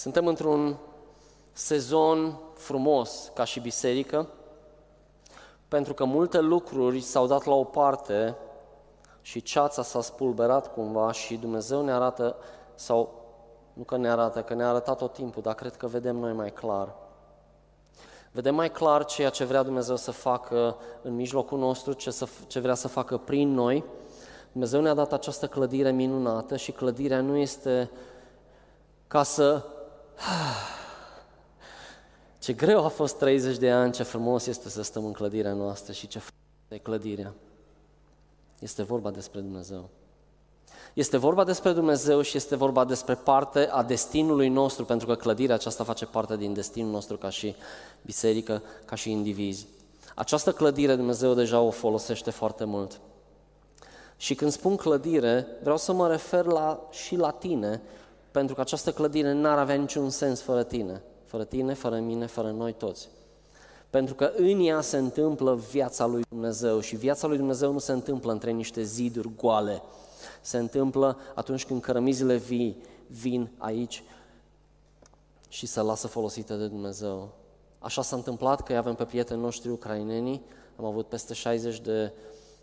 Suntem într-un sezon frumos ca și biserică, pentru că multe lucruri s-au dat la o parte și ceața s-a spulberat cumva și Dumnezeu ne arată, sau nu că ne arată, că ne-a arătat tot timpul, dar cred că vedem noi mai clar. Vedem mai clar ceea ce vrea Dumnezeu să facă în mijlocul nostru, ce, să, ce vrea să facă prin noi. Dumnezeu ne-a dat această clădire minunată și clădirea nu este ca să... Ce greu a fost 30 de ani, ce frumos este să stăm în clădirea noastră și ce frumos e clădirea. Este vorba despre Dumnezeu. Este vorba despre Dumnezeu și este vorba despre parte a destinului nostru, pentru că clădirea aceasta face parte din destinul nostru ca și biserică, ca și indivizi. Această clădire Dumnezeu deja o folosește foarte mult. Și când spun clădire, vreau să mă refer la, și la tine, pentru că această clădire n-ar avea niciun sens fără tine, fără tine, fără mine, fără noi toți. Pentru că în ea se întâmplă viața lui Dumnezeu și viața lui Dumnezeu nu se întâmplă între niște ziduri goale. Se întâmplă atunci când cărămizile vii vin aici și se lasă folosite de Dumnezeu. Așa s-a întâmplat că avem pe prietenii noștri ucrainenii, am avut peste 60 de,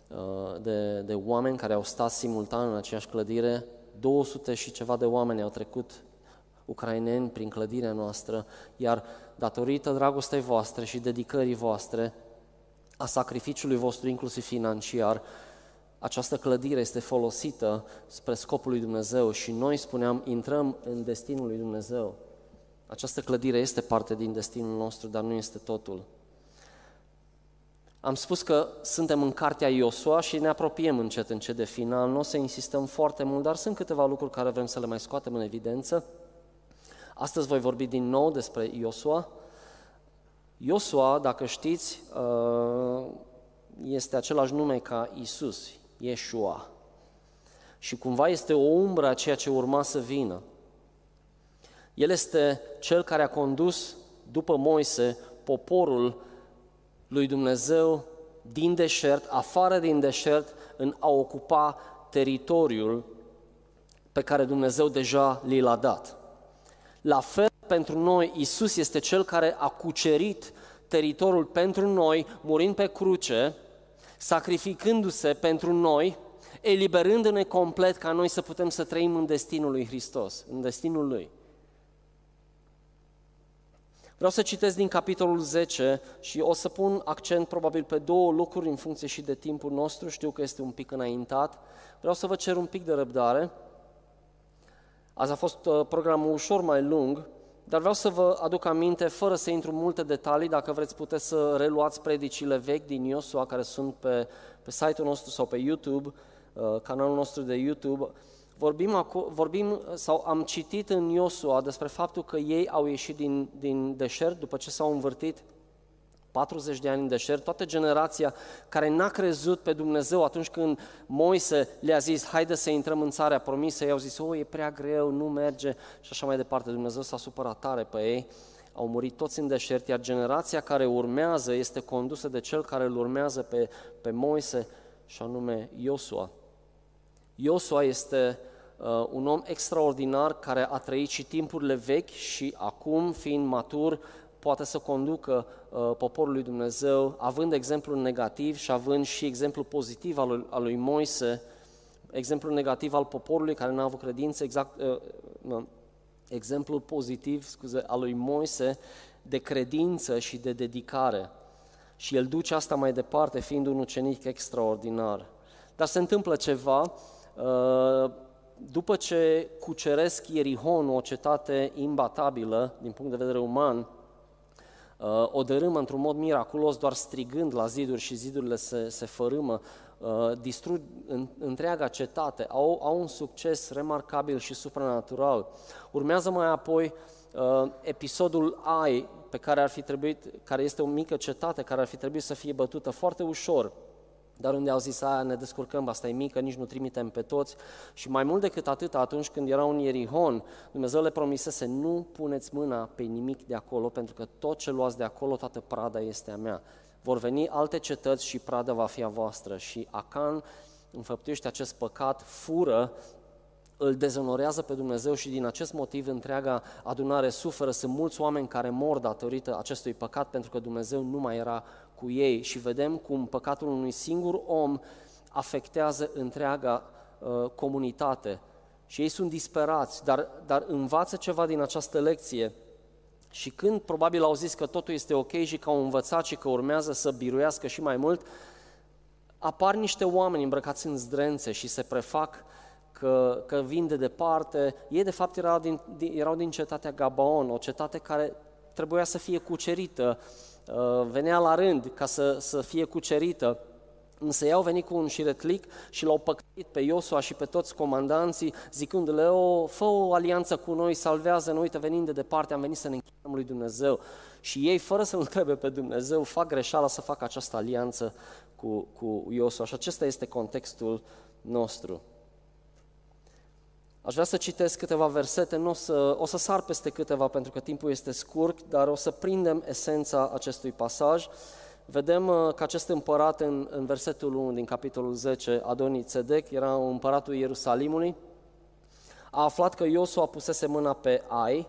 uh, de, de oameni care au stat simultan în aceeași clădire, 200 și ceva de oameni au trecut ucraineni prin clădirea noastră, iar datorită dragostei voastre și dedicării voastre, a sacrificiului vostru, inclusiv financiar, această clădire este folosită spre scopul lui Dumnezeu și noi spuneam, intrăm în destinul lui Dumnezeu. Această clădire este parte din destinul nostru, dar nu este totul. Am spus că suntem în cartea Iosua și ne apropiem încet încet de final, nu o să insistăm foarte mult, dar sunt câteva lucruri care vrem să le mai scoatem în evidență. Astăzi voi vorbi din nou despre Iosua. Iosua, dacă știți, uh, este același nume ca Isus, Yeshua. Și cumva este o umbră a ceea ce urma să vină. El este cel care a condus după Moise poporul lui Dumnezeu din deșert, afară din deșert, în a ocupa teritoriul pe care Dumnezeu deja li l-a dat. La fel pentru noi, Isus este cel care a cucerit teritoriul pentru noi, murind pe cruce, sacrificându-se pentru noi, eliberându-ne complet ca noi să putem să trăim în destinul lui Hristos, în destinul lui. Vreau să citesc din capitolul 10 și o să pun accent probabil pe două lucruri în funcție și de timpul nostru, știu că este un pic înaintat. Vreau să vă cer un pic de răbdare. Azi a fost uh, programul ușor mai lung, dar vreau să vă aduc aminte, fără să intru în multe detalii, dacă vreți puteți să reluați predicile vechi din Iosua, care sunt pe, pe site-ul nostru sau pe YouTube, uh, canalul nostru de YouTube. Vorbim, vorbim sau am citit în Iosua despre faptul că ei au ieșit din, din deșert după ce s-au învârtit 40 de ani în deșert, toată generația care n-a crezut pe Dumnezeu atunci când Moise le-a zis, haide să intrăm în țara promisă, ei au zis, o, e prea greu, nu merge și așa mai departe. Dumnezeu s-a supărat tare pe ei, au murit toți în deșert, iar generația care urmează este condusă de cel care îl urmează pe, pe Moise și anume Iosua. Iosua este uh, un om extraordinar care a trăit și timpurile vechi și acum, fiind matur, poate să conducă uh, poporul lui Dumnezeu, având exemplul negativ și având și exemplul pozitiv al lui, al lui Moise, exemplul negativ al poporului care n-a avut credință, exact, uh, uh, exemplul pozitiv, scuze, al lui Moise de credință și de dedicare. Și el duce asta mai departe, fiind un ucenic extraordinar. Dar se întâmplă ceva, uh, după ce cuceresc Ierihon, o cetate imbatabilă din punct de vedere uman, Uh, o dărâmă într-un mod miraculos, doar strigând la ziduri și zidurile se, se fărâmă, uh, distrug întreaga cetate, au, au un succes remarcabil și supranatural. Urmează mai apoi uh, episodul Ai, pe care ar fi trebuit, care este o mică cetate, care ar fi trebuit să fie bătută foarte ușor, dar unde au zis, aia ne descurcăm, asta e mică, nici nu trimitem pe toți. Și mai mult decât atât, atunci când erau în Ierihon, Dumnezeu le promisese, nu puneți mâna pe nimic de acolo, pentru că tot ce luați de acolo, toată prada este a mea. Vor veni alte cetăți și prada va fi a voastră. Și Acan înfăptuiește acest păcat, fură îl dezonorează pe Dumnezeu și din acest motiv întreaga adunare suferă. Sunt mulți oameni care mor datorită acestui păcat pentru că Dumnezeu nu mai era cu ei și vedem cum păcatul unui singur om afectează întreaga uh, comunitate. Și ei sunt disperați, dar, dar învață ceva din această lecție. Și când probabil au zis că totul este ok și că au învățat și că urmează să biruiască și mai mult, apar niște oameni îmbrăcați în zdrențe și se prefac că, că vin de departe. Ei, de fapt, erau din, erau din cetatea Gabaon, o cetate care trebuia să fie cucerită, uh, venea la rând ca să, să fie cucerită. Însă ei au venit cu un șiretlic și l-au păcălit pe Iosua și pe toți comandanții, zicându-le, o, fă o alianță cu noi, salvează-ne, uite, venim de departe, am venit să ne închinăm lui Dumnezeu. Și ei, fără să-L întrebe pe Dumnezeu, fac greșeala să facă această alianță cu, cu Iosua. Și acesta este contextul nostru. Aș vrea să citesc câteva versete, nu o, să, o să sar peste câteva pentru că timpul este scurt, dar o să prindem esența acestui pasaj. Vedem uh, că acest împărat în, în versetul 1 din capitolul 10, Adonii Tzedek, era împăratul Ierusalimului, a aflat că Iosua pusese mâna pe Ai,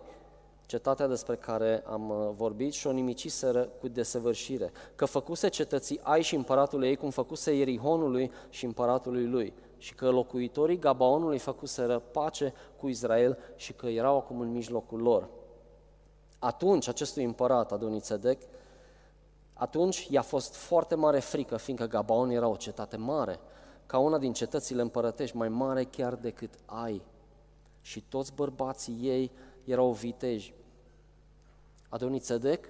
cetatea despre care am uh, vorbit, și o nimiciseră cu desăvârșire, că făcuse cetății Ai și împăratul ei cum făcuse Ierihonului și împăratului lui și că locuitorii Gabaonului făcuseră pace cu Israel și că erau acum în mijlocul lor. Atunci acestui împărat, Adonițedec, atunci i-a fost foarte mare frică, fiindcă Gabaon era o cetate mare, ca una din cetățile împărătești, mai mare chiar decât ai. Și toți bărbații ei erau viteji. Adonițedec,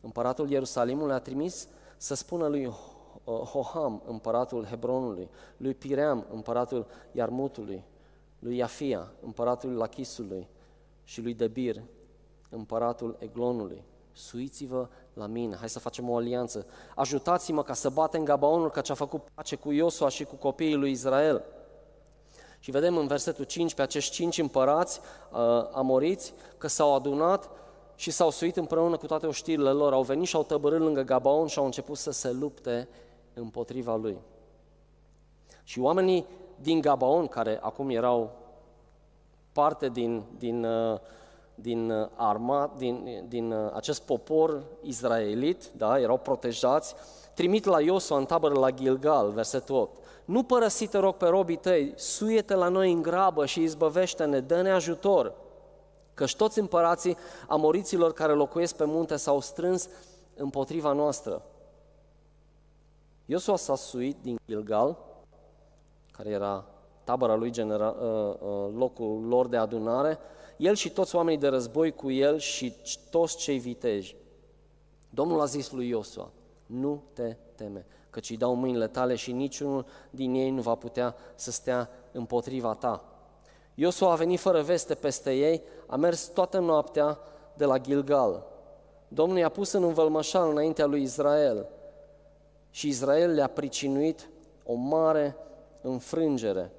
împăratul Ierusalimului, a trimis să spună lui Uh, Hoham, împăratul Hebronului, lui Piream, împăratul Iarmutului, lui Iafia, împăratul Lachisului și lui Debir, împăratul Eglonului. Suiți-vă la mine, hai să facem o alianță. Ajutați-mă ca să batem Gabaonul, ca ce a făcut pace cu Iosua și cu copiii lui Israel. Și vedem în versetul 5 pe acești cinci împărați uh, amoriți că s-au adunat și s-au suit împreună cu toate oștirile lor, au venit și au tăbărât lângă Gabaon și au început să se lupte împotriva lui. Și oamenii din Gabaon, care acum erau parte din, din, uh, din uh, arma, din, din uh, acest popor izraelit, da, erau protejați, trimit la Iosua în tabără la Gilgal, versetul 8. Nu părăsi, te rog, pe robii tăi, suiete la noi în grabă și izbăvește-ne, dă-ne ajutor. Căci toți împărații amoriților care locuiesc pe munte s-au strâns împotriva noastră. Iosua s-a suit din Gilgal, care era tabăra lui, genera, uh, uh, locul lor de adunare, el și toți oamenii de război cu el și toți cei viteji. Domnul a zis lui Iosua, nu te teme, căci îi dau mâinile tale și niciunul din ei nu va putea să stea împotriva ta. Iosua a venit fără veste peste ei, a mers toată noaptea de la Gilgal. Domnul i-a pus în învălmășal înaintea lui Israel – și Israel le-a pricinuit o mare înfrângere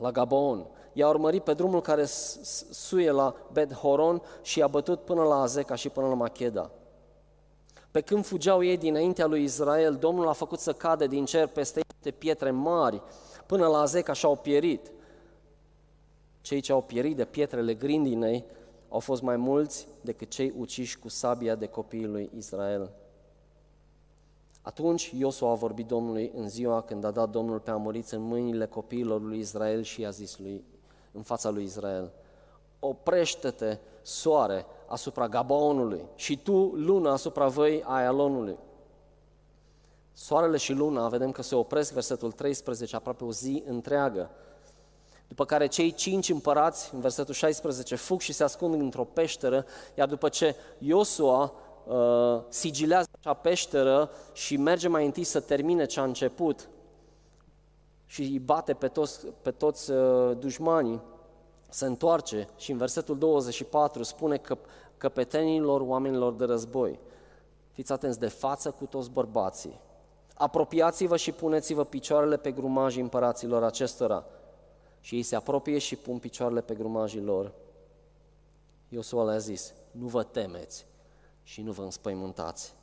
la Gabaon. I-a urmărit pe drumul care suie la Bet Horon și i-a bătut până la Azeca și până la Macheda. Pe când fugeau ei dinaintea lui Israel, Domnul a făcut să cadă din cer peste ei pietre mari, până la Azeca și-au pierit. Cei ce au pierit de pietrele grindinei au fost mai mulți decât cei uciși cu sabia de copiii lui Israel. Atunci Iosua a vorbit Domnului în ziua când a dat Domnul pe amoriți în mâinile copiilor lui Israel și i-a zis lui, în fața lui Israel, oprește-te, soare, asupra Gabaonului și tu, lună, asupra văi Aialonului. Soarele și luna, vedem că se opresc, versetul 13, aproape o zi întreagă. După care cei cinci împărați, în versetul 16, fug și se ascund într-o peșteră, iar după ce Iosua uh, sigilează acea peșteră și merge mai întâi să termine ce a început și îi bate pe toți, pe toți uh, dușmanii, se întoarce și în versetul 24 spune că căpetenilor oamenilor de război, fiți atenți, de față cu toți bărbații, apropiați-vă și puneți-vă picioarele pe grumajii împăraților acestora. Și ei se apropie și pun picioarele pe grumajii lor. Iosua le-a zis, nu vă temeți, și nu vă înspăimântați,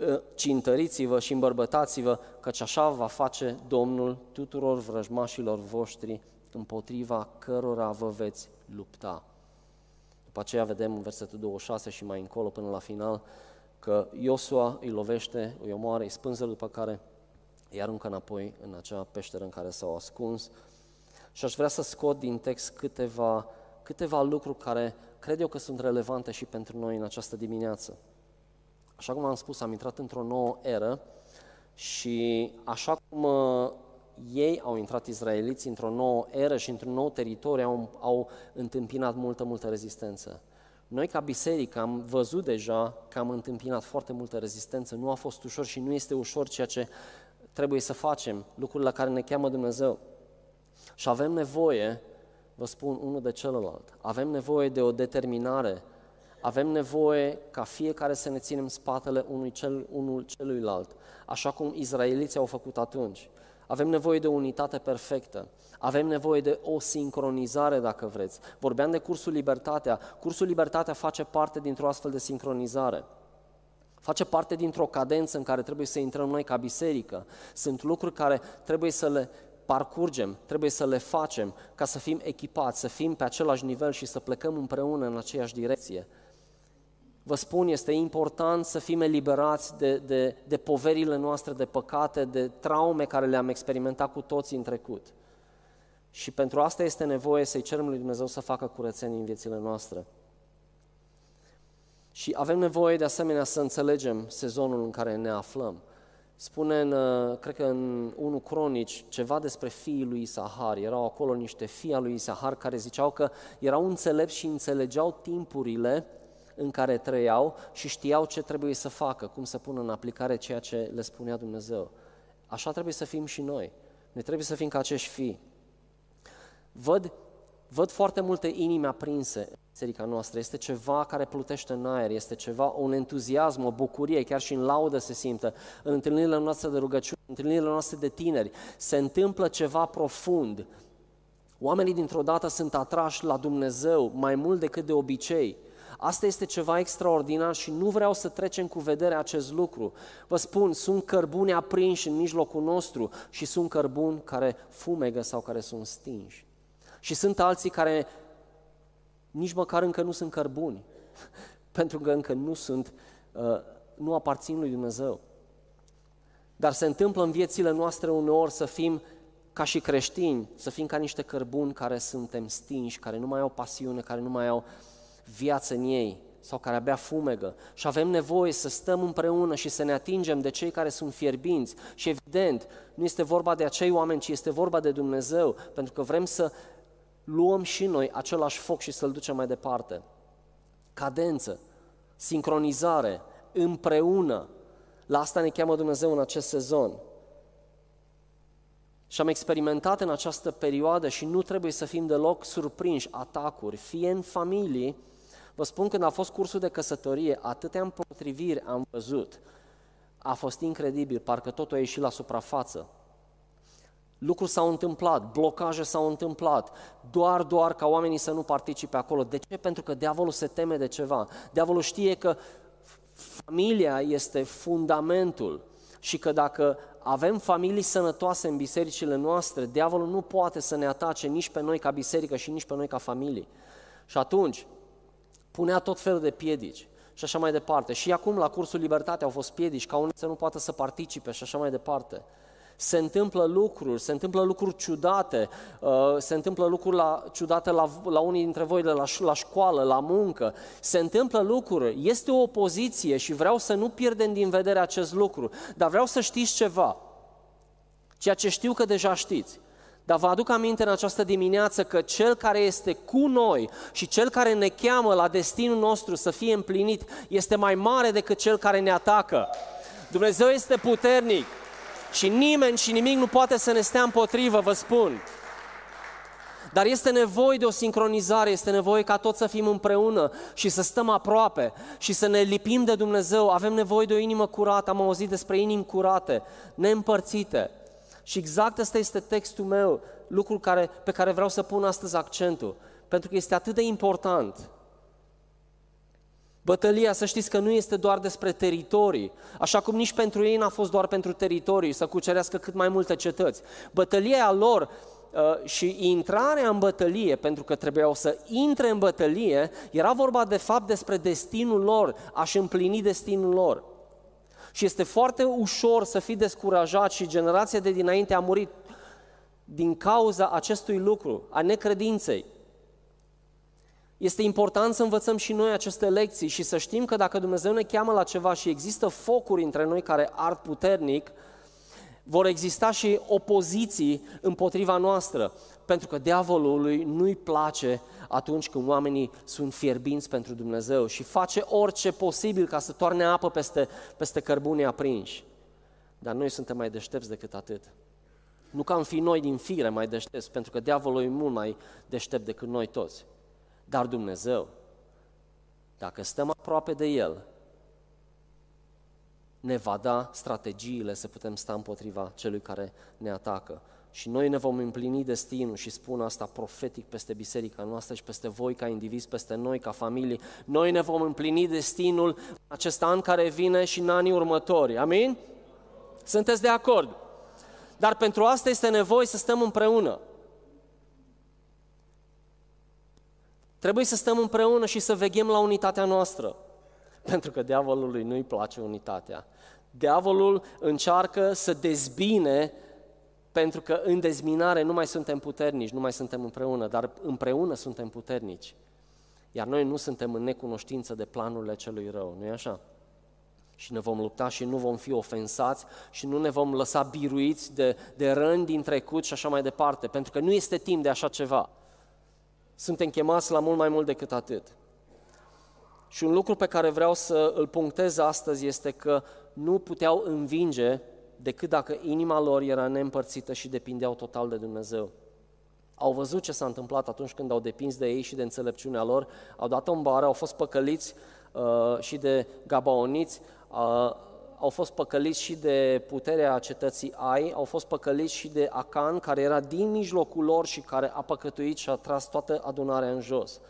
ă, ci întăriți-vă și îmbărbătați-vă, căci așa va face Domnul tuturor vrăjmașilor voștri împotriva cărora vă veți lupta. După aceea vedem în versetul 26 și mai încolo până la final că Iosua îi lovește, îi omoară, îi spânză, după care îi aruncă înapoi în acea peșteră în care s-au ascuns. Și aș vrea să scot din text câteva, câteva lucruri care cred eu că sunt relevante și pentru noi în această dimineață. Așa cum am spus, am intrat într-o nouă eră și așa cum uh, ei au intrat izraeliți într-o nouă eră și într-un nou teritoriu, au, au întâmpinat multă, multă rezistență. Noi ca biserică am văzut deja că am întâmpinat foarte multă rezistență, nu a fost ușor și nu este ușor ceea ce trebuie să facem, lucrurile la care ne cheamă Dumnezeu. Și avem nevoie, vă spun, unul de celălalt. Avem nevoie de o determinare. Avem nevoie ca fiecare să ne ținem spatele unui cel, unul celuilalt, așa cum izraeliții au făcut atunci. Avem nevoie de o unitate perfectă. Avem nevoie de o sincronizare, dacă vreți. Vorbeam de cursul Libertatea. Cursul Libertatea face parte dintr-o astfel de sincronizare. Face parte dintr-o cadență în care trebuie să intrăm noi ca biserică. Sunt lucruri care trebuie să le parcurgem, trebuie să le facem ca să fim echipați, să fim pe același nivel și să plecăm împreună în aceeași direcție. Vă spun, este important să fim eliberați de, de, de poverile noastre, de păcate, de traume care le-am experimentat cu toții în trecut. Și pentru asta este nevoie să-i cerem lui Dumnezeu să facă curățenie în viețile noastre. Și avem nevoie de asemenea să înțelegem sezonul în care ne aflăm. Spune, în, uh, cred că în 1 Cronici, ceva despre fiii lui Isahar. Erau acolo niște fii al lui Isahar care ziceau că erau înțelepți și înțelegeau timpurile în care trăiau și știau ce trebuie să facă, cum să pună în aplicare ceea ce le spunea Dumnezeu. Așa trebuie să fim și noi. Ne trebuie să fim ca acești fii. Văd, văd foarte multe inimi aprinse în biserica noastră. Este ceva care plutește în aer, este ceva, un entuziasm, o bucurie, chiar și în laudă se simte. În întâlnirile noastre de rugăciune, în întâlnirile noastre de tineri, se întâmplă ceva profund. Oamenii dintr-o dată sunt atrași la Dumnezeu mai mult decât de obicei. Asta este ceva extraordinar și nu vreau să trecem cu vedere acest lucru. Vă spun, sunt cărbuni aprinși în mijlocul nostru și sunt cărbuni care fumegă sau care sunt stinși. Și sunt alții care nici măcar încă nu sunt cărbuni, pentru că încă nu sunt, uh, nu aparțin lui Dumnezeu. Dar se întâmplă în viețile noastre uneori să fim ca și creștini, să fim ca niște cărbuni care suntem stinși, care nu mai au pasiune, care nu mai au viață în ei sau care abia fumegă și avem nevoie să stăm împreună și să ne atingem de cei care sunt fierbinți și evident, nu este vorba de acei oameni, ci este vorba de Dumnezeu, pentru că vrem să luăm și noi același foc și să-l ducem mai departe. Cadență, sincronizare, împreună, la asta ne cheamă Dumnezeu în acest sezon. Și am experimentat în această perioadă și nu trebuie să fim deloc surprinși atacuri, fie în familii, Vă spun, când a fost cursul de căsătorie, atâtea împotriviri am văzut. A fost incredibil, parcă totul a ieșit la suprafață. Lucruri s-au întâmplat, blocaje s-au întâmplat, doar, doar ca oamenii să nu participe acolo. De ce? Pentru că diavolul se teme de ceva. Diavolul știe că familia este fundamentul și că dacă avem familii sănătoase în bisericile noastre, diavolul nu poate să ne atace nici pe noi ca biserică și nici pe noi ca familie. Și atunci, punea tot felul de piedici și așa mai departe. Și acum la cursul Libertate au fost piedici ca unii să nu poată să participe și așa mai departe. Se întâmplă lucruri, se întâmplă lucruri ciudate, uh, se întâmplă lucruri la, ciudate la, la unii dintre voi de la, la școală, la muncă, se întâmplă lucruri, este o opoziție și vreau să nu pierdem din vedere acest lucru, dar vreau să știți ceva, ceea ce știu că deja știți. Dar vă aduc aminte în această dimineață că Cel care este cu noi și Cel care ne cheamă la destinul nostru să fie împlinit este mai mare decât Cel care ne atacă. Dumnezeu este puternic și nimeni și nimic nu poate să ne stea împotrivă, vă spun. Dar este nevoie de o sincronizare, este nevoie ca toți să fim împreună și să stăm aproape și să ne lipim de Dumnezeu. Avem nevoie de o inimă curată, am auzit despre inimi curate, neîmpărțite. Și exact ăsta este textul meu, lucrul care, pe care vreau să pun astăzi accentul, pentru că este atât de important. Bătălia, să știți că nu este doar despre teritorii, așa cum nici pentru ei n-a fost doar pentru teritorii, să cucerească cât mai multe cetăți. Bătălia lor uh, și intrarea în bătălie, pentru că trebuiau să intre în bătălie, era vorba de fapt despre destinul lor, a-și împlini destinul lor. Și este foarte ușor să fii descurajat și generația de dinainte a murit din cauza acestui lucru, a necredinței. Este important să învățăm și noi aceste lecții și să știm că dacă Dumnezeu ne cheamă la ceva și există focuri între noi care ard puternic, vor exista și opoziții împotriva noastră, pentru că diavolului nu-i place atunci când oamenii sunt fierbinți pentru Dumnezeu și face orice posibil ca să toarne apă peste, peste cărbunii aprinși. Dar noi suntem mai deștepți decât atât. Nu că am fi noi din fire mai deștepți, pentru că diavolul e mult mai deștept decât noi toți. Dar Dumnezeu, dacă stăm aproape de El, ne va da strategiile să putem sta împotriva celui care ne atacă. Și noi ne vom împlini destinul și spun asta profetic peste biserica noastră și peste voi ca indivizi, peste noi ca familie. Noi ne vom împlini destinul acest an care vine și în anii următori. Amin? Sunteți de acord? Dar pentru asta este nevoie să stăm împreună. Trebuie să stăm împreună și să veghem la unitatea noastră. Pentru că diavolului nu-i place unitatea. Diavolul încearcă să dezbine pentru că în dezminare nu mai suntem puternici, nu mai suntem împreună, dar împreună suntem puternici. Iar noi nu suntem în necunoștință de planurile celui rău, nu-i așa? Și ne vom lupta și nu vom fi ofensați și nu ne vom lăsa biruiți de, de răni din trecut și așa mai departe, pentru că nu este timp de așa ceva. Suntem chemați la mult mai mult decât atât. Și un lucru pe care vreau să îl punctez astăzi este că nu puteau învinge decât dacă inima lor era neîmpărțită și depindeau total de Dumnezeu. Au văzut ce s-a întâmplat atunci când au depins de ei și de înțelepciunea lor, au dat-o în bară, au fost păcăliți uh, și de gabaoniți, uh, au fost păcăliți și de puterea cetății Ai, au fost păcăliți și de Acan, care era din mijlocul lor și care a păcătuit și a tras toată adunarea în jos.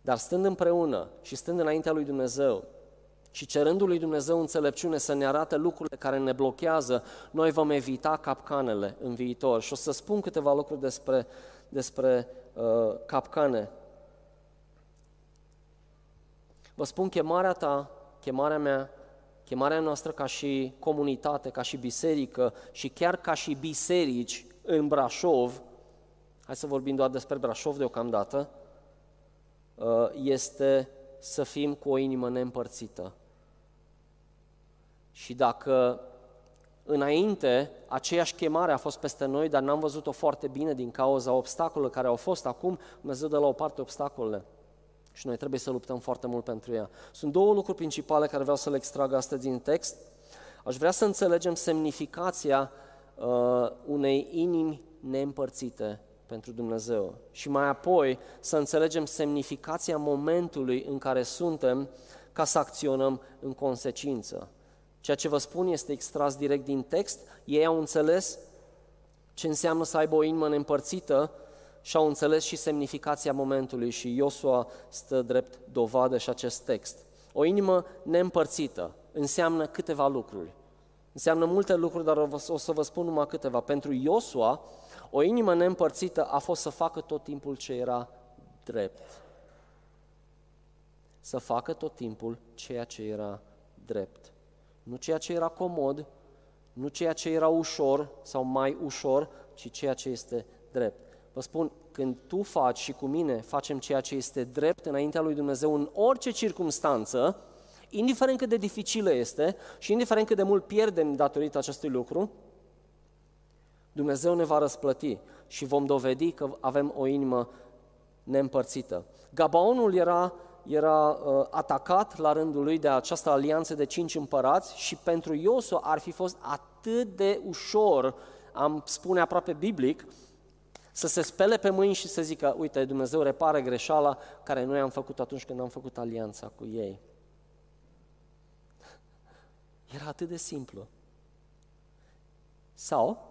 Dar stând împreună și stând înaintea lui Dumnezeu și cerându lui Dumnezeu înțelepciune să ne arate lucrurile care ne blochează, noi vom evita capcanele în viitor. Și o să spun câteva lucruri despre, despre uh, capcane. Vă spun chemarea ta, chemarea mea, chemarea noastră ca și comunitate, ca și biserică și chiar ca și biserici în Brașov, hai să vorbim doar despre Brașov deocamdată, Uh, este să fim cu o inimă neîmpărțită. Și dacă înainte aceeași chemare a fost peste noi, dar n-am văzut-o foarte bine din cauza obstacolelor care au fost acum, Dumnezeu dă la o parte obstacolele. Și noi trebuie să luptăm foarte mult pentru ea. Sunt două lucruri principale care vreau să le extrag astăzi din text. Aș vrea să înțelegem semnificația uh, unei inimi neîmpărțite pentru Dumnezeu. Și mai apoi să înțelegem semnificația momentului în care suntem ca să acționăm în consecință. Ceea ce vă spun este extras direct din text. Ei au înțeles ce înseamnă să aibă o inimă neîmpărțită și au înțeles și semnificația momentului și Iosua stă drept dovadă și acest text. O inimă neîmpărțită înseamnă câteva lucruri. Înseamnă multe lucruri, dar o să vă spun numai câteva. Pentru Iosua, o inimă neîmpărțită a fost să facă tot timpul ce era drept. Să facă tot timpul ceea ce era drept. Nu ceea ce era comod, nu ceea ce era ușor sau mai ușor, ci ceea ce este drept. Vă spun, când tu faci și cu mine facem ceea ce este drept înaintea lui Dumnezeu în orice circunstanță, indiferent cât de dificilă este și indiferent cât de mult pierdem datorită acestui lucru, Dumnezeu ne va răsplăti și vom dovedi că avem o inimă neîmpărțită. Gabaonul era, era uh, atacat la rândul lui de această alianță de cinci împărați și pentru Iosu ar fi fost atât de ușor, am spune aproape biblic, să se spele pe mâini și să zică, uite, Dumnezeu repară greșeala care noi am făcut atunci când am făcut alianța cu ei. Era atât de simplu. Sau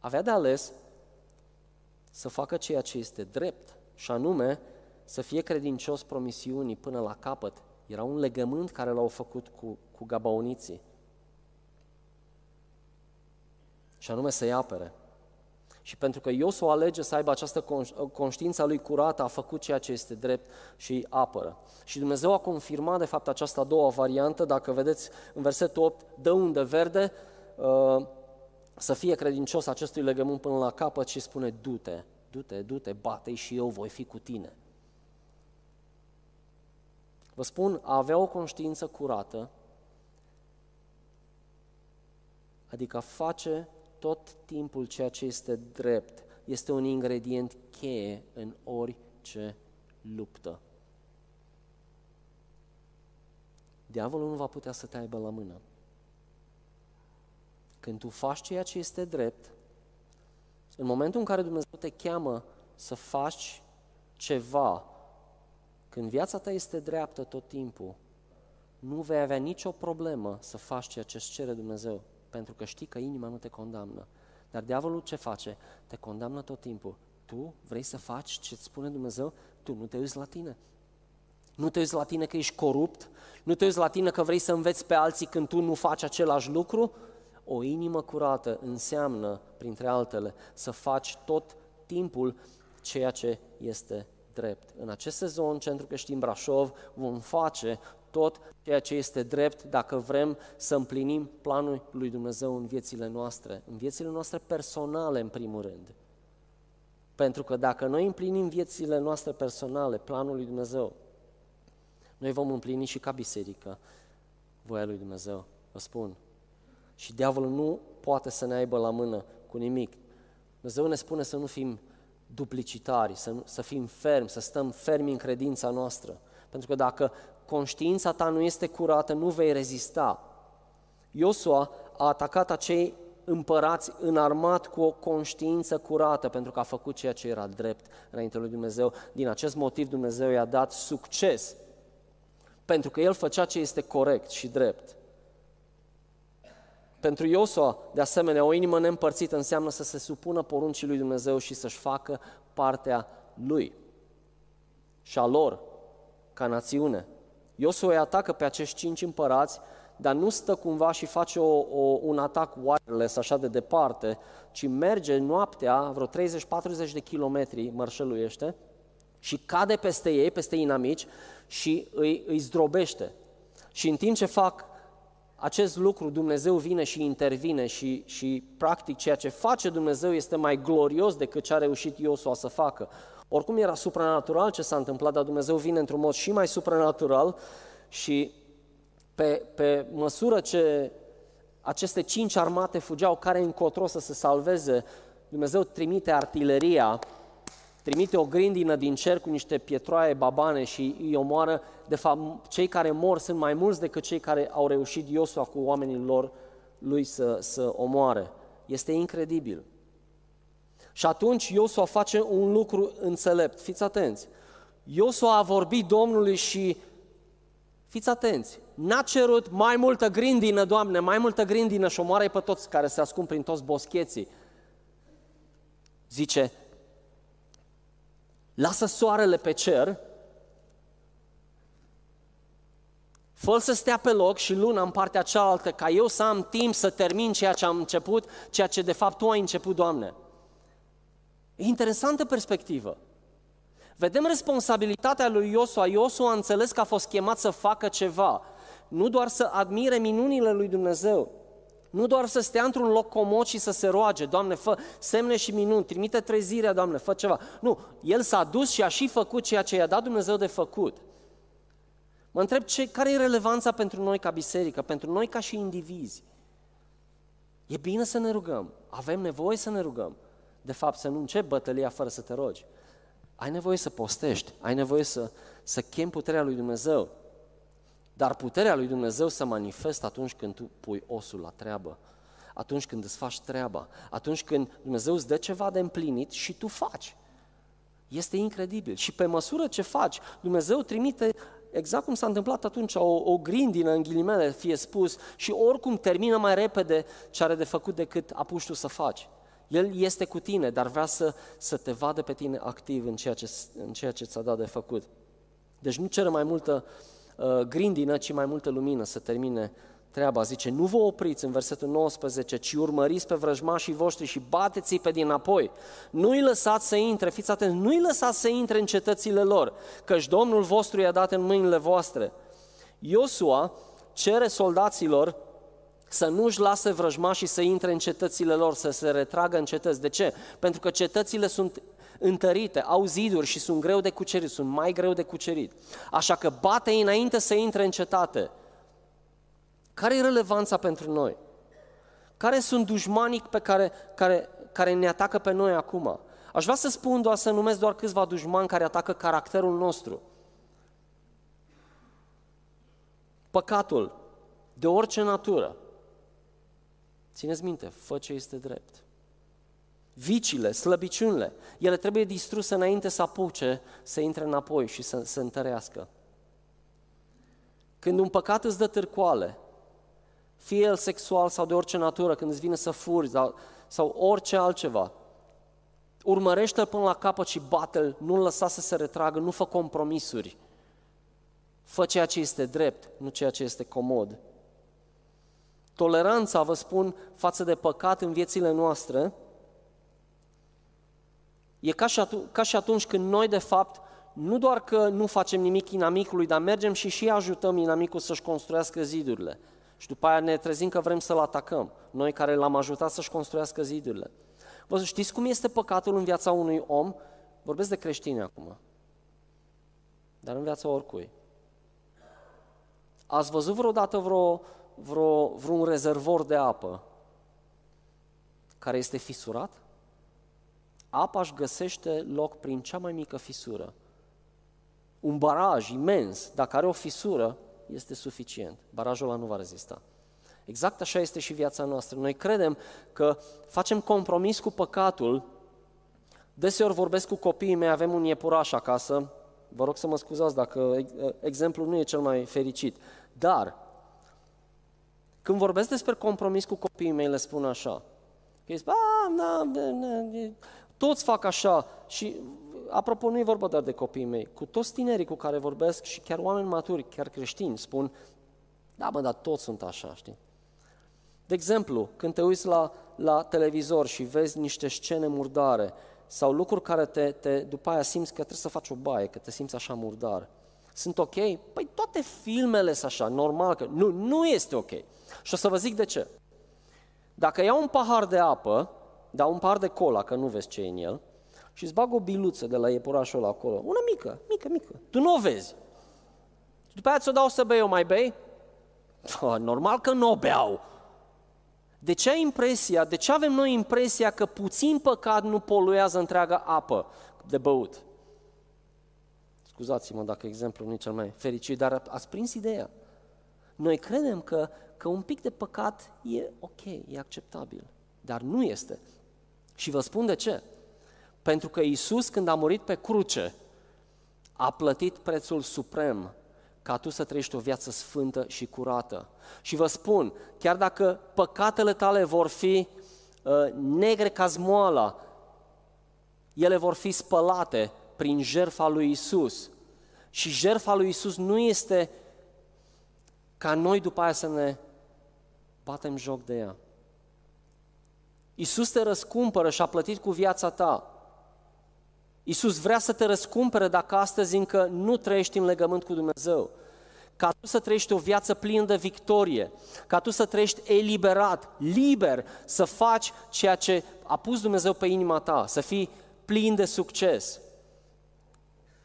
avea de ales să facă ceea ce este drept, și anume să fie credincios promisiunii până la capăt. Era un legământ care l-au făcut cu, cu gabauniții. Și anume să-i apere. Și pentru că Iosu alege să aibă această conștiință a lui curată, a făcut ceea ce este drept și îi apără. Și Dumnezeu a confirmat de fapt această a doua variantă, dacă vedeți în versetul 8, dă unde verde, uh, să fie credincios acestui legământ până la capăt și spune du-te, du-te, du-te, bate și eu voi fi cu tine. Vă spun, a avea o conștiință curată, adică a face tot timpul ceea ce este drept, este un ingredient cheie în orice luptă. Diavolul nu va putea să te aibă la mână. Când tu faci ceea ce este drept, în momentul în care Dumnezeu te cheamă să faci ceva, când viața ta este dreaptă tot timpul, nu vei avea nicio problemă să faci ceea ce îți cere Dumnezeu, pentru că știi că inima nu te condamnă. Dar diavolul ce face? Te condamnă tot timpul. Tu vrei să faci ce îți spune Dumnezeu? Tu nu te uiți la tine. Nu te uiți la tine că ești corupt? Nu te uiți la tine că vrei să înveți pe alții când tu nu faci același lucru? O inimă curată înseamnă, printre altele, să faci tot timpul ceea ce este drept. În acest sezon, Centrul Creștin Brașov, vom face tot ceea ce este drept dacă vrem să împlinim planul lui Dumnezeu în viețile noastre, în viețile noastre personale în primul rând. Pentru că dacă noi împlinim viețile noastre personale, planul lui Dumnezeu, noi vom împlini și ca biserică voia lui Dumnezeu, vă spun. Și diavolul nu poate să ne aibă la mână cu nimic. Dumnezeu ne spune să nu fim duplicitari, să, să fim fermi, să stăm fermi în credința noastră. Pentru că dacă conștiința ta nu este curată, nu vei rezista. Iosua a atacat acei împărați înarmat cu o conștiință curată pentru că a făcut ceea ce era drept înainte lui Dumnezeu. Din acest motiv Dumnezeu i-a dat succes pentru că el făcea ce este corect și drept. Pentru Iosua, de asemenea, o inimă neîmpărțită înseamnă să se supună poruncii lui Dumnezeu și să-și facă partea lui și a lor ca națiune. Iosua îi atacă pe acești cinci împărați, dar nu stă cumva și face o, o, un atac wireless așa de departe, ci merge noaptea, vreo 30-40 de kilometri mărșăluiește și cade peste ei, peste inamici și îi, îi zdrobește. Și în timp ce fac acest lucru, Dumnezeu vine și intervine și, și practic ceea ce face Dumnezeu este mai glorios decât ce a reușit Iosua să facă. Oricum era supranatural ce s-a întâmplat, dar Dumnezeu vine într-un mod și mai supranatural și pe, pe măsură ce aceste cinci armate fugeau care încotro să se salveze, Dumnezeu trimite artileria, trimite o grindină din cer cu niște pietroaie babane și îi omoară. De fapt, cei care mor sunt mai mulți decât cei care au reușit Iosua cu oamenii lor lui să, să omoare. Este incredibil. Și atunci Iosua face un lucru înțelept. Fiți atenți. Iosua a vorbit Domnului și fiți atenți. N-a cerut mai multă grindină, Doamne, mai multă grindină și omoară pe toți care se ascund prin toți boscheții. Zice, lasă soarele pe cer, fă să stea pe loc și luna în partea cealaltă, ca eu să am timp să termin ceea ce am început, ceea ce de fapt Tu ai început, Doamne. E interesantă perspectivă. Vedem responsabilitatea lui Iosua. Iosua a înțeles că a fost chemat să facă ceva, nu doar să admire minunile lui Dumnezeu, nu doar să stea într-un loc comod și să se roage, Doamne, fă semne și minuni, trimite trezirea, Doamne, fă ceva. Nu, el s-a dus și a și făcut ceea ce i-a dat Dumnezeu de făcut. Mă întreb ce, care e relevanța pentru noi ca biserică, pentru noi ca și indivizi. E bine să ne rugăm, avem nevoie să ne rugăm, de fapt, să nu începi bătălia fără să te rogi. Ai nevoie să postești, ai nevoie să, să chem puterea lui Dumnezeu. Dar puterea lui Dumnezeu se manifestă atunci când tu pui osul la treabă, atunci când îți faci treaba, atunci când Dumnezeu îți dă ceva de împlinit și tu faci. Este incredibil. Și pe măsură ce faci, Dumnezeu trimite, exact cum s-a întâmplat atunci, o, o grindină, în ghilimele, fie spus, și oricum termină mai repede ce are de făcut decât apuși tu să faci. El este cu tine, dar vrea să, să te vadă pe tine activ în ceea, ce, în ceea ce ți-a dat de făcut. Deci nu cere mai multă uh, grindină, ci mai multă lumină să termine treaba. Zice, nu vă opriți în versetul 19, ci urmăriți pe vrăjmașii voștri și bateți-i pe dinapoi. Nu-i lăsați să intre, fiți atenți, nu-i lăsați să intre în cetățile lor, căci Domnul vostru i-a dat în mâinile voastre. Iosua cere soldaților să nu-și lase vrăjmașii să intre în cetățile lor, să se retragă în cetăți. De ce? Pentru că cetățile sunt întărite, au ziduri și sunt greu de cucerit, sunt mai greu de cucerit. Așa că bate înainte să intre în cetate. Care e relevanța pentru noi? Care sunt dușmanii pe care, care, care ne atacă pe noi acum? Aș vrea să spun doar să numesc doar câțiva dușmani care atacă caracterul nostru. Păcatul, de orice natură. Țineți minte, fă ce este drept. Vicile, slăbiciunile, ele trebuie distruse înainte să apuce să intre înapoi și să se întărească. Când un păcat îți dă târcoale, fie el sexual sau de orice natură, când îți vine să furi sau, sau orice altceva, urmărește-l până la capăt și bate-l, nu-l lăsa să se retragă, nu fă compromisuri. Fă ceea ce este drept, nu ceea ce este comod. Toleranța, vă spun, față de păcat în viețile noastre, e ca și, atunci, ca și atunci când noi, de fapt, nu doar că nu facem nimic inamicului, dar mergem și și ajutăm inamicul să-și construiască zidurile. Și după aia ne trezim că vrem să-l atacăm, noi care l-am ajutat să-și construiască zidurile. Vă știți cum este păcatul în viața unui om? Vorbesc de creștini acum, dar în viața oricui. Ați văzut vreodată vreo, vreo, vreun rezervor de apă care este fisurat? Apa își găsește loc prin cea mai mică fisură. Un baraj imens, dacă are o fisură, este suficient. Barajul ăla nu va rezista. Exact așa este și viața noastră. Noi credem că facem compromis cu păcatul. Deseori vorbesc cu copiii mei, avem un iepuraș acasă, vă rog să mă scuzați dacă exemplul nu e cel mai fericit, dar când vorbesc despre compromis cu copiii mei, le spun așa. Că zic, na, na, na, toți fac așa și apropo, nu e vorba doar de copiii mei, cu toți tinerii cu care vorbesc și chiar oameni maturi, chiar creștini, spun, da, bă, dar toți sunt așa, știi? De exemplu, când te uiți la, la televizor și vezi niște scene murdare sau lucruri care te, te, după aia simți că trebuie să faci o baie, că te simți așa murdar, sunt ok? Păi toate filmele sunt așa, normal că nu, nu este ok. Și o să vă zic de ce. Dacă iau un pahar de apă, dau un pahar de cola, că nu vezi ce e în el, și îți bag o biluță de la iepurașul ăla acolo, una mică, mică, mică, tu nu o vezi. Și după aia ți-o dau să bei, o mai bei? Normal că nu o beau. De ce ai impresia, de ce avem noi impresia că puțin păcat nu poluează întreaga apă de băut? Scuzați-mă dacă exemplul nu e cel mai fericit, dar ați prins ideea. Noi credem că, că un pic de păcat e ok, e acceptabil, dar nu este. Și vă spun de ce. Pentru că Isus, când a murit pe cruce, a plătit prețul suprem ca tu să trăiești o viață sfântă și curată. Și vă spun, chiar dacă păcatele tale vor fi uh, negre ca zmoala, ele vor fi spălate prin jertfa lui Isus. Și jertfa lui Isus nu este ca noi după aia să ne batem joc de ea. Isus te răscumpără și a plătit cu viața ta. Isus vrea să te răscumpere dacă astăzi încă nu trăiești în legământ cu Dumnezeu. Ca tu să trăiești o viață plină de victorie, ca tu să trăiești eliberat, liber, să faci ceea ce a pus Dumnezeu pe inima ta, să fii plin de succes.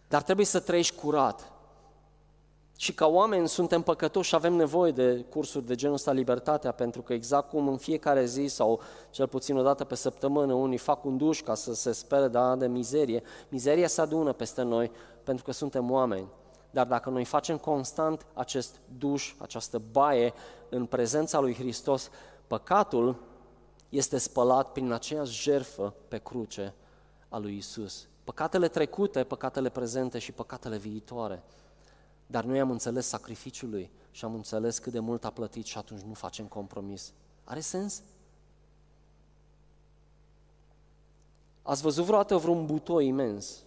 Dar trebuie să trăiești curat. Și ca oameni suntem păcătoși și avem nevoie de cursuri de genul ăsta, libertatea, pentru că exact cum în fiecare zi sau cel puțin o dată pe săptămână unii fac un duș ca să se spere de, de mizerie, mizeria se adună peste noi pentru că suntem oameni. Dar dacă noi facem constant acest duș, această baie în prezența lui Hristos, păcatul este spălat prin aceeași jerfă pe cruce a lui Isus. Păcatele trecute, păcatele prezente și păcatele viitoare. Dar noi am înțeles sacrificiul lui și am înțeles cât de mult a plătit și atunci nu facem compromis. Are sens? Ați văzut vreodată vreun butoi imens?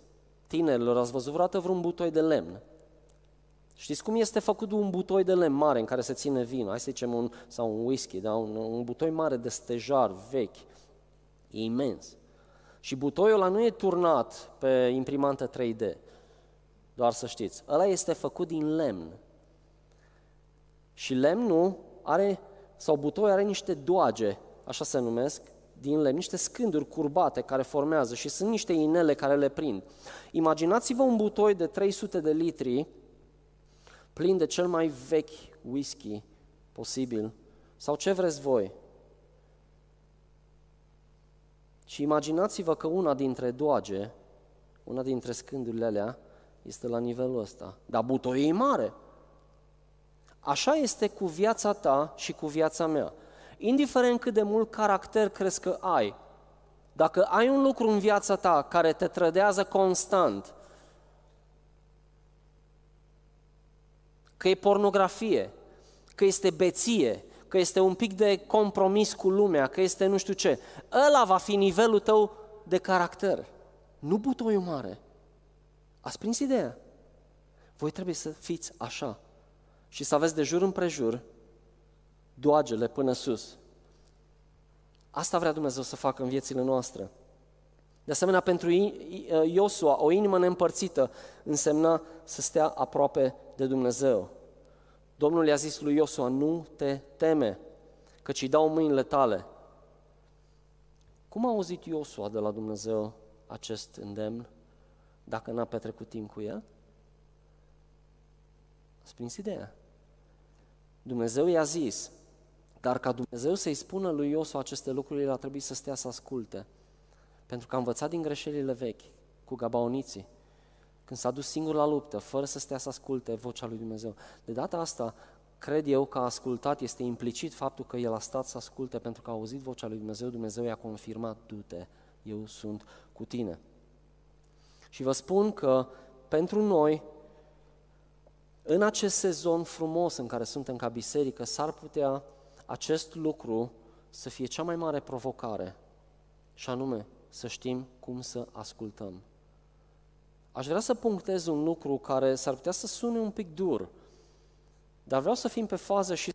Tinerilor, ați văzut vreodată vreun butoi de lemn? Știți cum este făcut un butoi de lemn mare în care se ține vin, hai să zicem un, sau un whisky, da? un, un butoi mare de stejar vechi, e imens. Și butoiul ăla nu e turnat pe imprimantă 3D, doar să știți. Ăla este făcut din lemn. Și lemnul are, sau butoiul are niște doage, așa se numesc, din lemn, niște scânduri curbate care formează și sunt niște inele care le prind. Imaginați-vă un butoi de 300 de litri plin de cel mai vechi whisky posibil sau ce vreți voi. Și imaginați-vă că una dintre doage, una dintre scândurile alea, este la nivelul ăsta. Dar butoiul e mare. Așa este cu viața ta și cu viața mea. Indiferent cât de mult caracter crezi că ai, dacă ai un lucru în viața ta care te trădează constant, că e pornografie, că este beție, că este un pic de compromis cu lumea, că este nu știu ce, ăla va fi nivelul tău de caracter, nu butoiul mare. Ați prins ideea? Voi trebuie să fiți așa și să aveți de jur împrejur doagele până sus. Asta vrea Dumnezeu să facă în viețile noastre. De asemenea, pentru Iosua, o inimă neîmpărțită însemna să stea aproape de Dumnezeu. Domnul i-a zis lui Iosua, nu te teme, căci îi dau mâinile tale. Cum a auzit Iosua de la Dumnezeu acest îndemn, dacă n-a petrecut timp cu el? Ați prins ideea? Dumnezeu i-a zis, dar ca Dumnezeu să-i spună lui Iosua aceste lucruri, el a trebuit să stea să asculte. Pentru că a învățat din greșelile vechi, cu gabaoniții, când s-a dus singur la luptă, fără să stea să asculte vocea lui Dumnezeu. De data asta, cred eu că a ascultat este implicit faptul că el a stat să asculte pentru că a auzit vocea lui Dumnezeu, Dumnezeu i-a confirmat, du-te, eu sunt cu tine. Și vă spun că pentru noi, în acest sezon frumos în care suntem ca biserică, s-ar putea acest lucru să fie cea mai mare provocare, și anume să știm cum să ascultăm. Aș vrea să punctez un lucru care s-ar putea să sune un pic dur, dar vreau să fim pe fază și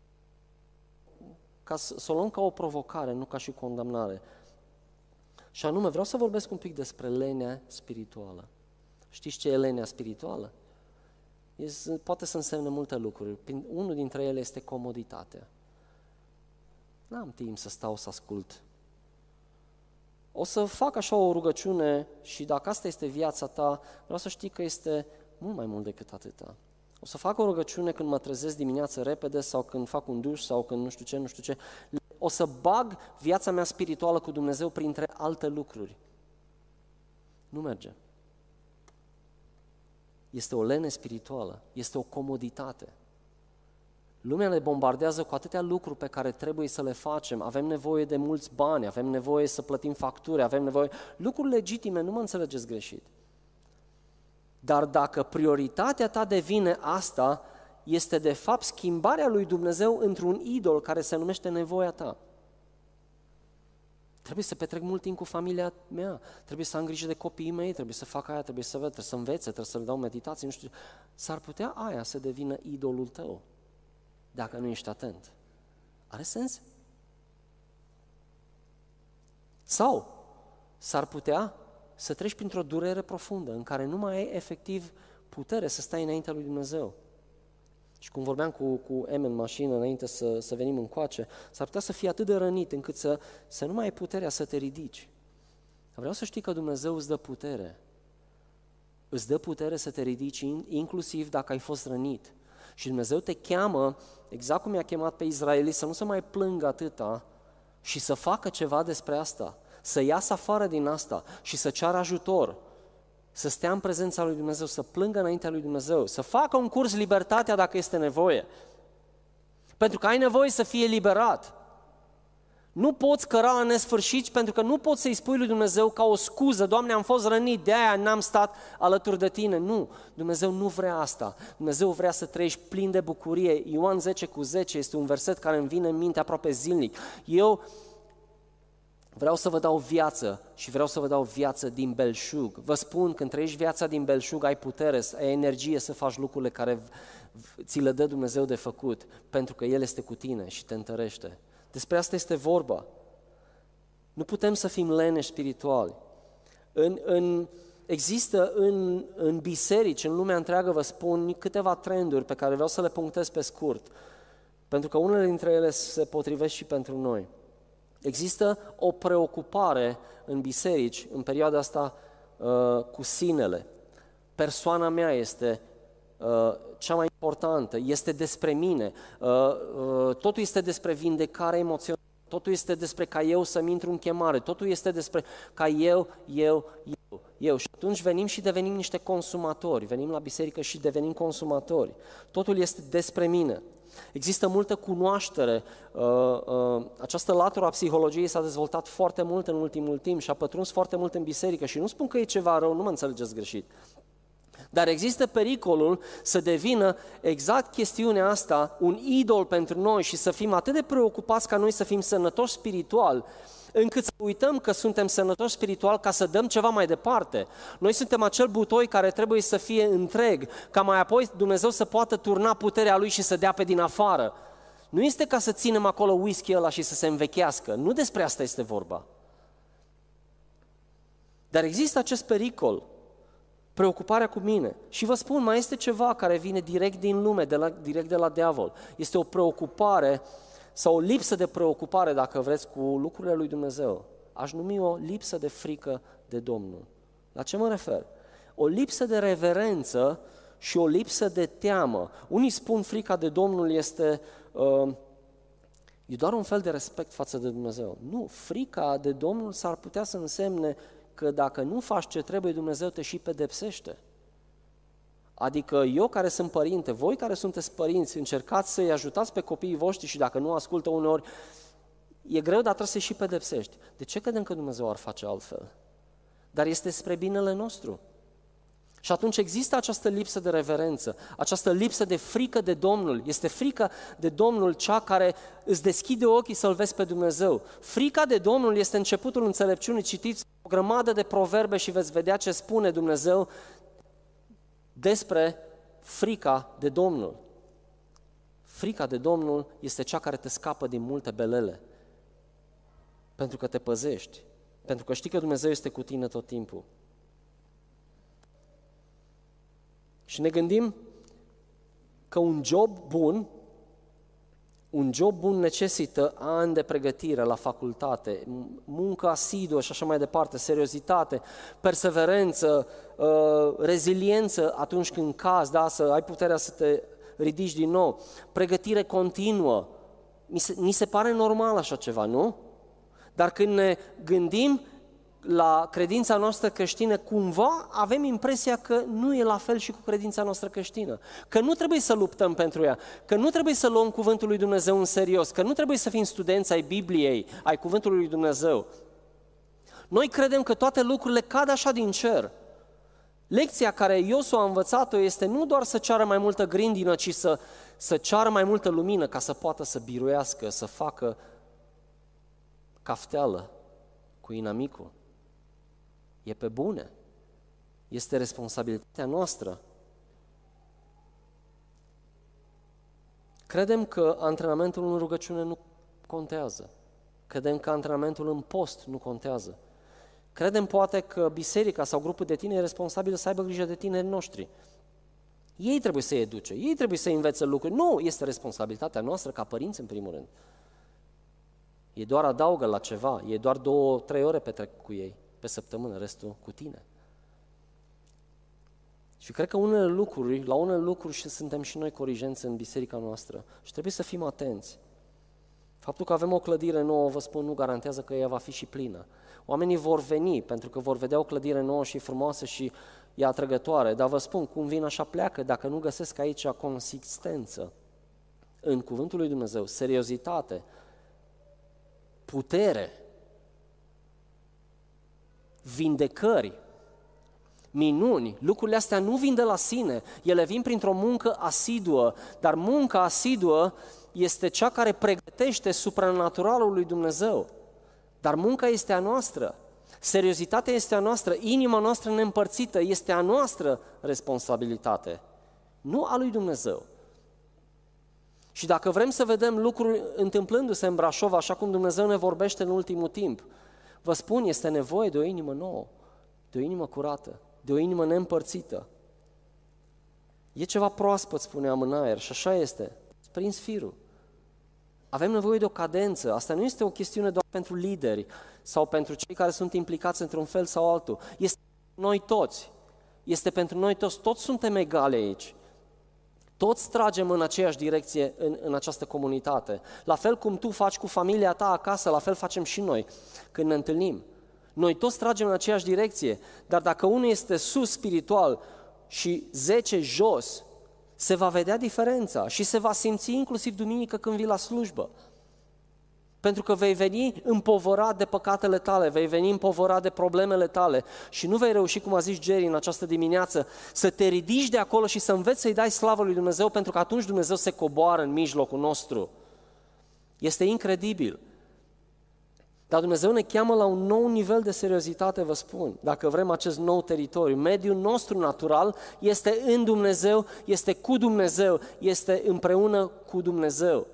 ca să, să o luăm ca o provocare, nu ca și condamnare. Și anume, vreau să vorbesc un pic despre lenea spirituală. Știți ce e lenea spirituală? Este, poate să însemne multe lucruri. Unul dintre ele este comoditatea. N-am timp să stau să ascult o să fac așa o rugăciune și dacă asta este viața ta, vreau să știi că este mult mai mult decât atâta. O să fac o rugăciune când mă trezesc dimineață repede sau când fac un duș sau când nu știu ce, nu știu ce. O să bag viața mea spirituală cu Dumnezeu printre alte lucruri. Nu merge. Este o lene spirituală, este o comoditate. Lumea ne bombardează cu atâtea lucruri pe care trebuie să le facem. Avem nevoie de mulți bani, avem nevoie să plătim facturi, avem nevoie... Lucruri legitime, nu mă înțelegeți greșit. Dar dacă prioritatea ta devine asta, este de fapt schimbarea lui Dumnezeu într-un idol care se numește nevoia ta. Trebuie să petrec mult timp cu familia mea, trebuie să am grijă de copiii mei, trebuie să fac aia, trebuie să, trebuie să învețe, trebuie să le dau meditații, nu știu. S-ar putea aia să devină idolul tău dacă nu ești atent. Are sens? Sau s-ar putea să treci printr-o durere profundă în care nu mai ai efectiv putere să stai înaintea lui Dumnezeu. Și cum vorbeam cu, cu M în mașină înainte să, să venim în coace, s-ar putea să fii atât de rănit încât să, să nu mai ai puterea să te ridici. Vreau să știi că Dumnezeu îți dă putere. Îți dă putere să te ridici inclusiv dacă ai fost rănit. Și Dumnezeu te cheamă, exact cum i-a chemat pe Israeli, să nu se mai plângă atâta și să facă ceva despre asta, să iasă afară din asta și să ceară ajutor, să stea în prezența lui Dumnezeu, să plângă înaintea lui Dumnezeu, să facă un curs libertatea dacă este nevoie. Pentru că ai nevoie să fie liberat. Nu poți căra în nesfârșit pentru că nu poți să-i spui lui Dumnezeu ca o scuză, Doamne, am fost rănit, de aia n-am stat alături de tine. Nu, Dumnezeu nu vrea asta. Dumnezeu vrea să trăiești plin de bucurie. Ioan 10 cu 10 este un verset care îmi vine în minte aproape zilnic. Eu Vreau să vă dau viață și vreau să vă dau viață din belșug. Vă spun, când trăiești viața din belșug, ai putere, ai energie să faci lucrurile care ți le dă Dumnezeu de făcut, pentru că El este cu tine și te întărește. Despre asta este vorba. Nu putem să fim leneși spirituali. În, în, există în, în biserici, în lumea întreagă, vă spun câteva trenduri pe care vreau să le punctez pe scurt, pentru că unele dintre ele se potrivesc și pentru noi. Există o preocupare în biserici, în perioada asta, uh, cu sinele. Persoana mea este uh, cea mai importantă, este despre mine, uh, totul este despre vindecare emoțională, totul este despre ca eu să-mi intru în chemare, totul este despre ca eu, eu, eu, eu. Și atunci venim și devenim niște consumatori, venim la biserică și devenim consumatori. Totul este despre mine. Există multă cunoaștere. Uh, uh, această latură a psihologiei s-a dezvoltat foarte mult în ultimul timp și a pătruns foarte mult în biserică și nu spun că e ceva rău, nu mă înțelegeți greșit. Dar există pericolul să devină exact chestiunea asta un idol pentru noi și să fim atât de preocupați ca noi să fim sănătoși spiritual, încât să uităm că suntem sănătoși spiritual ca să dăm ceva mai departe. Noi suntem acel butoi care trebuie să fie întreg, ca mai apoi Dumnezeu să poată turna puterea Lui și să dea pe din afară. Nu este ca să ținem acolo whisky ăla și să se învechească. Nu despre asta este vorba. Dar există acest pericol, preocuparea cu mine. Și vă spun, mai este ceva care vine direct din lume, de la, direct de la diavol. Este o preocupare uh, sau o lipsă de preocupare, dacă vreți, cu lucrurile lui Dumnezeu. Aș numi o lipsă de frică de Domnul. La ce mă refer? O lipsă de reverență și o lipsă de teamă. Unii spun frica de Domnul este uh, e doar un fel de respect față de Dumnezeu. Nu, frica de Domnul s-ar putea să însemne că dacă nu faci ce trebuie, Dumnezeu te și pedepsește. Adică eu care sunt părinte, voi care sunteți părinți, încercați să-i ajutați pe copiii voștri și dacă nu ascultă uneori, e greu, dar trebuie să-i și pedepsești. De ce credem că Dumnezeu ar face altfel? Dar este spre binele nostru. Și atunci există această lipsă de reverență, această lipsă de frică de Domnul. Este frica de Domnul cea care îți deschide ochii să-L vezi pe Dumnezeu. Frica de Domnul este începutul înțelepciunii. Citiți o grămadă de proverbe și veți vedea ce spune Dumnezeu despre frica de Domnul. Frica de Domnul este cea care te scapă din multe belele. Pentru că te păzești. Pentru că știi că Dumnezeu este cu tine tot timpul. Și ne gândim că un job bun un job bun necesită ani de pregătire la facultate, muncă asiduă și așa mai departe, seriozitate, perseverență, uh, reziliență atunci când caz, da, să ai puterea să te ridici din nou, pregătire continuă. Mi se, mi se pare normal așa ceva, nu? Dar când ne gândim la credința noastră creștină, cumva avem impresia că nu e la fel și cu credința noastră creștină. Că nu trebuie să luptăm pentru ea, că nu trebuie să luăm cuvântul lui Dumnezeu în serios, că nu trebuie să fim studenți ai Bibliei, ai cuvântului lui Dumnezeu. Noi credem că toate lucrurile cad așa din cer. Lecția care Iosu a învățat-o este nu doar să ceară mai multă grindină, ci să, să ceară mai multă lumină ca să poată să biruiască, să facă cafteală cu inamicul. E pe bune. Este responsabilitatea noastră. Credem că antrenamentul în rugăciune nu contează. Credem că antrenamentul în post nu contează. Credem poate că biserica sau grupul de tineri e responsabil să aibă grijă de tinerii noștri. Ei trebuie să-i educe, ei trebuie să învețe lucruri. Nu, este responsabilitatea noastră ca părinți în primul rând. E doar adaugă la ceva, e doar două, trei ore petrec cu ei pe săptămână, restul cu tine. Și cred că unele lucruri, la unele lucruri și suntem și noi corigenți în biserica noastră și trebuie să fim atenți. Faptul că avem o clădire nouă, vă spun, nu garantează că ea va fi și plină. Oamenii vor veni pentru că vor vedea o clădire nouă și frumoasă și e atrăgătoare, dar vă spun, cum vin așa pleacă dacă nu găsesc aici consistență în cuvântul lui Dumnezeu, seriozitate, putere, vindecări, minuni, lucrurile astea nu vin de la sine, ele vin printr-o muncă asiduă, dar munca asiduă este cea care pregătește supranaturalul lui Dumnezeu. Dar munca este a noastră. Seriozitatea este a noastră, inima noastră neîmpărțită este a noastră responsabilitate, nu a lui Dumnezeu. Și dacă vrem să vedem lucruri întâmplându-se în Brașov, așa cum Dumnezeu ne vorbește în ultimul timp, vă spun, este nevoie de o inimă nouă, de o inimă curată, de o inimă neîmpărțită. E ceva proaspăt, spuneam în aer, și așa este. Prins firul. Avem nevoie de o cadență. Asta nu este o chestiune doar pentru lideri sau pentru cei care sunt implicați într-un fel sau altul. Este noi toți. Este pentru noi toți. Toți suntem egali aici. Toți tragem în aceeași direcție în, în această comunitate. La fel cum tu faci cu familia ta acasă, la fel facem și noi când ne întâlnim. Noi toți tragem în aceeași direcție, dar dacă unul este sus spiritual și 10 jos, se va vedea diferența și se va simți inclusiv duminică când vii la slujbă. Pentru că vei veni împovărat de păcatele tale, vei veni împovărat de problemele tale și nu vei reuși, cum a zis Jerry în această dimineață, să te ridici de acolo și să înveți să-i dai slavă lui Dumnezeu, pentru că atunci Dumnezeu se coboară în mijlocul nostru. Este incredibil. Dar Dumnezeu ne cheamă la un nou nivel de seriozitate, vă spun, dacă vrem acest nou teritoriu. Mediul nostru natural este în Dumnezeu, este cu Dumnezeu, este împreună cu Dumnezeu.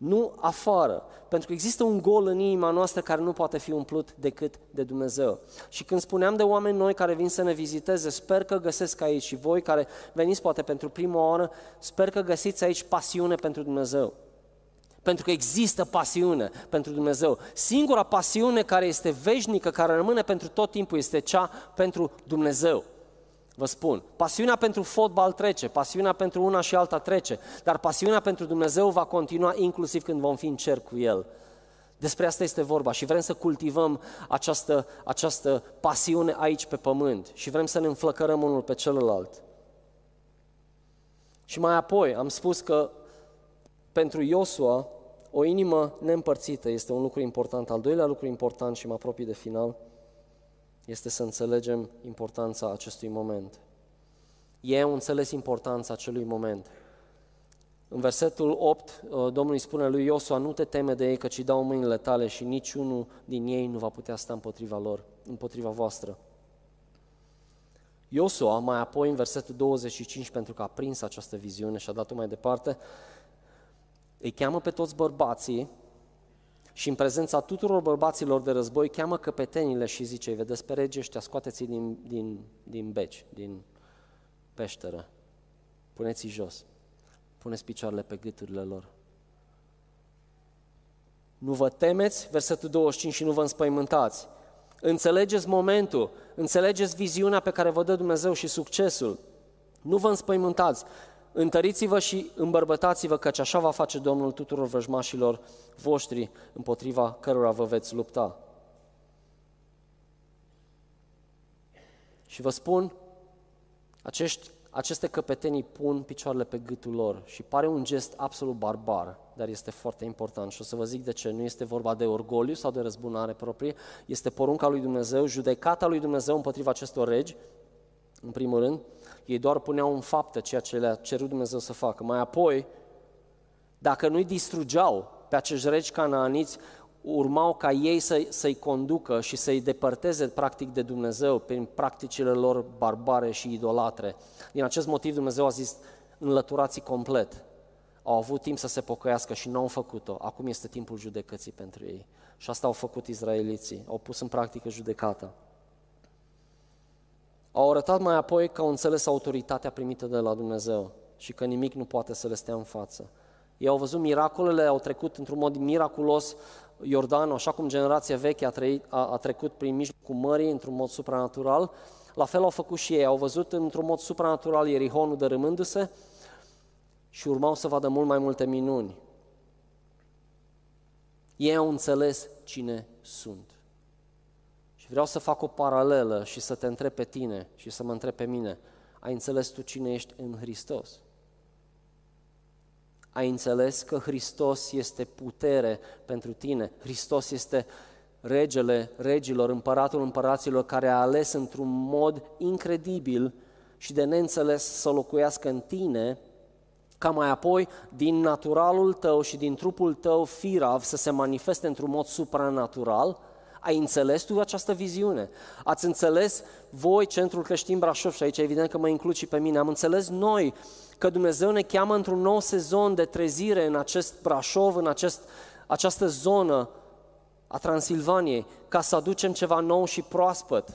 Nu afară, pentru că există un gol în inima noastră care nu poate fi umplut decât de Dumnezeu. Și când spuneam de oameni noi care vin să ne viziteze, sper că găsesc aici și voi care veniți poate pentru prima oară, sper că găsiți aici pasiune pentru Dumnezeu. Pentru că există pasiune pentru Dumnezeu. Singura pasiune care este veșnică, care rămâne pentru tot timpul, este cea pentru Dumnezeu. Vă spun, pasiunea pentru fotbal trece, pasiunea pentru una și alta trece, dar pasiunea pentru Dumnezeu va continua inclusiv când vom fi în cer cu El. Despre asta este vorba și vrem să cultivăm această, această pasiune aici pe pământ și vrem să ne înflăcărăm unul pe celălalt. Și mai apoi am spus că pentru Iosua, o inimă neîmpărțită este un lucru important. Al doilea lucru important și mă apropii de final este să înțelegem importanța acestui moment. Ei au înțeles importanța acelui moment. În versetul 8, uh, Domnul îi spune lui Iosua, nu te teme de ei, căci îi dau mâinile tale și niciunul din ei nu va putea sta împotriva lor, împotriva voastră. Iosua, mai apoi în versetul 25, pentru că a prins această viziune și a dat-o mai departe, îi cheamă pe toți bărbații și în prezența tuturor bărbaților de război cheamă căpetenile și zice, vedeți pe rege ăștia, scoateți-i din, din, din beci, din peșteră, puneți-i jos, puneți picioarele pe gâturile lor. Nu vă temeți, versetul 25, și nu vă înspăimântați. Înțelegeți momentul, înțelegeți viziunea pe care vă dă Dumnezeu și succesul. Nu vă înspăimântați. Întăriți-vă și îmbărbătați-vă, căci așa va face Domnul tuturor vrăjmașilor voștri împotriva cărora vă veți lupta. Și vă spun, acești, aceste căpetenii pun picioarele pe gâtul lor și pare un gest absolut barbar, dar este foarte important și o să vă zic de ce. Nu este vorba de orgoliu sau de răzbunare proprie, este porunca lui Dumnezeu, judecata lui Dumnezeu împotriva acestor regi, în primul rând, ei doar puneau în faptă ceea ce le-a cerut Dumnezeu să facă. Mai apoi, dacă nu-i distrugeau pe acești regi canaaniți, urmau ca ei să, să-i conducă și să-i depărteze practic de Dumnezeu prin practicile lor barbare și idolatre. Din acest motiv Dumnezeu a zis, înlăturați complet. Au avut timp să se pocăiască și nu au făcut-o. Acum este timpul judecății pentru ei. Și asta au făcut izraeliții. Au pus în practică judecata. Au arătat mai apoi că au înțeles autoritatea primită de la Dumnezeu și că nimic nu poate să le stea în față. Ei au văzut miracolele, au trecut într-un mod miraculos Iordanul, așa cum generația veche a, trăit, a, a trecut prin mijlocul mării într-un mod supranatural, la fel au făcut și ei, au văzut într-un mod supranatural Ierihonul dărâmându-se și urmau să vadă mult mai multe minuni. Ei au înțeles cine sunt. Vreau să fac o paralelă și să te întreb pe tine și să mă întreb pe mine. Ai înțeles tu cine ești în Hristos? Ai înțeles că Hristos este putere pentru tine? Hristos este regele regilor, împăratul împăraților care a ales într-un mod incredibil și de neînțeles să locuiască în tine ca mai apoi din naturalul tău și din trupul tău firav să se manifeste într-un mod supranatural, ai înțeles tu această viziune? Ați înțeles voi, Centrul Creștin Brașov, și aici evident că mă includ și pe mine, am înțeles noi că Dumnezeu ne cheamă într-un nou sezon de trezire în acest Brașov, în acest, această zonă a Transilvaniei, ca să aducem ceva nou și proaspăt.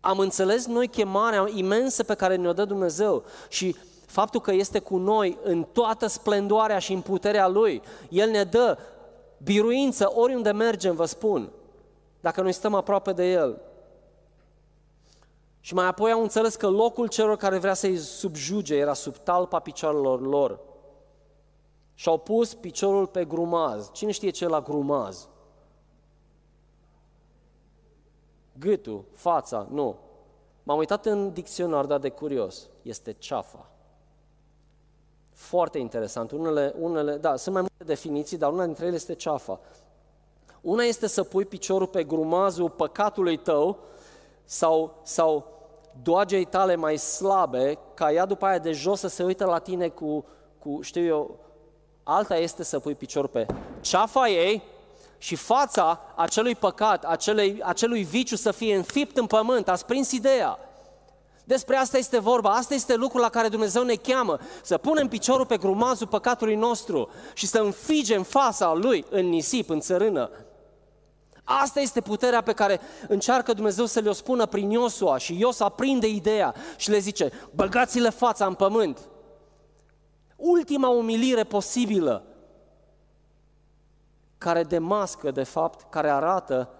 Am înțeles noi chemarea imensă pe care ne-o dă Dumnezeu și faptul că este cu noi în toată splendoarea și în puterea Lui. El ne dă biruință oriunde mergem, vă spun, dacă noi stăm aproape de El. Și mai apoi au înțeles că locul celor care vrea să-i subjuge era sub talpa picioarelor lor. Și au pus piciorul pe grumaz. Cine știe ce la grumaz? Gâtul, fața, nu. M-am uitat în dicționar, dar de curios. Este ceafa. Foarte interesant. Unele, unele, da, sunt mai multe definiții, dar una dintre ele este ceafa. Una este să pui piciorul pe grumazul păcatului tău sau, sau doagei tale mai slabe, ca ea după aia de jos să se uită la tine cu, cu știu eu, alta este să pui piciorul pe ceafa ei și fața acelui păcat, acelui, acelui viciu să fie înfipt în pământ. Ați prins ideea. Despre asta este vorba, asta este lucrul la care Dumnezeu ne cheamă, să punem piciorul pe grumazul păcatului nostru și să înfigem fața lui în nisip, în țărână. Asta este puterea pe care încearcă Dumnezeu să le-o spună prin Iosua și Iosua prinde ideea și le zice, băgați-le fața în pământ. Ultima umilire posibilă care demască, de fapt, care arată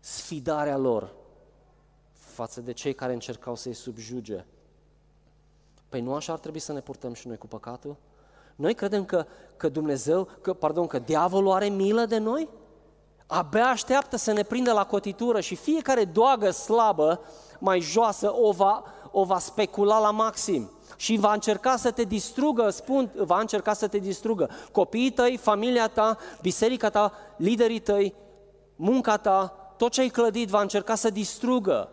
sfidarea lor față de cei care încercau să-i subjuge. Păi nu așa ar trebui să ne purtăm și noi cu păcatul? Noi credem că, că Dumnezeu, că, pardon, că diavolul are milă de noi? Abia așteaptă să ne prindă la cotitură și fiecare doagă slabă, mai joasă, o va, o va specula la maxim și va încerca să te distrugă, spun, va încerca să te distrugă. Copiii tăi, familia ta, biserica ta, liderii tăi, munca ta, tot ce ai clădit va încerca să distrugă.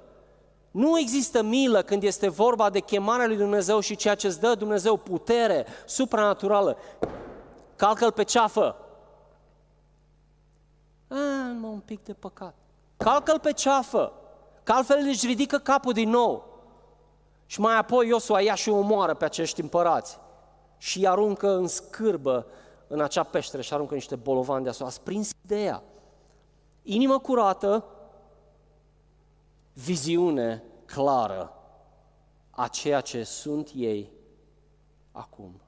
Nu există milă când este vorba de chemarea lui Dumnezeu și ceea ce îți dă Dumnezeu putere supranaturală. Calcă-l pe ceafă. Am un pic de păcat. Calcă-l pe ceafă. Că altfel își ridică capul din nou. Și mai apoi Iosua ia și omoară pe acești împărați și îi aruncă în scârbă în acea peșteră și aruncă niște bolovani deasupra. Ați prins ideea. Inimă curată, viziune clară a ceea ce sunt ei acum.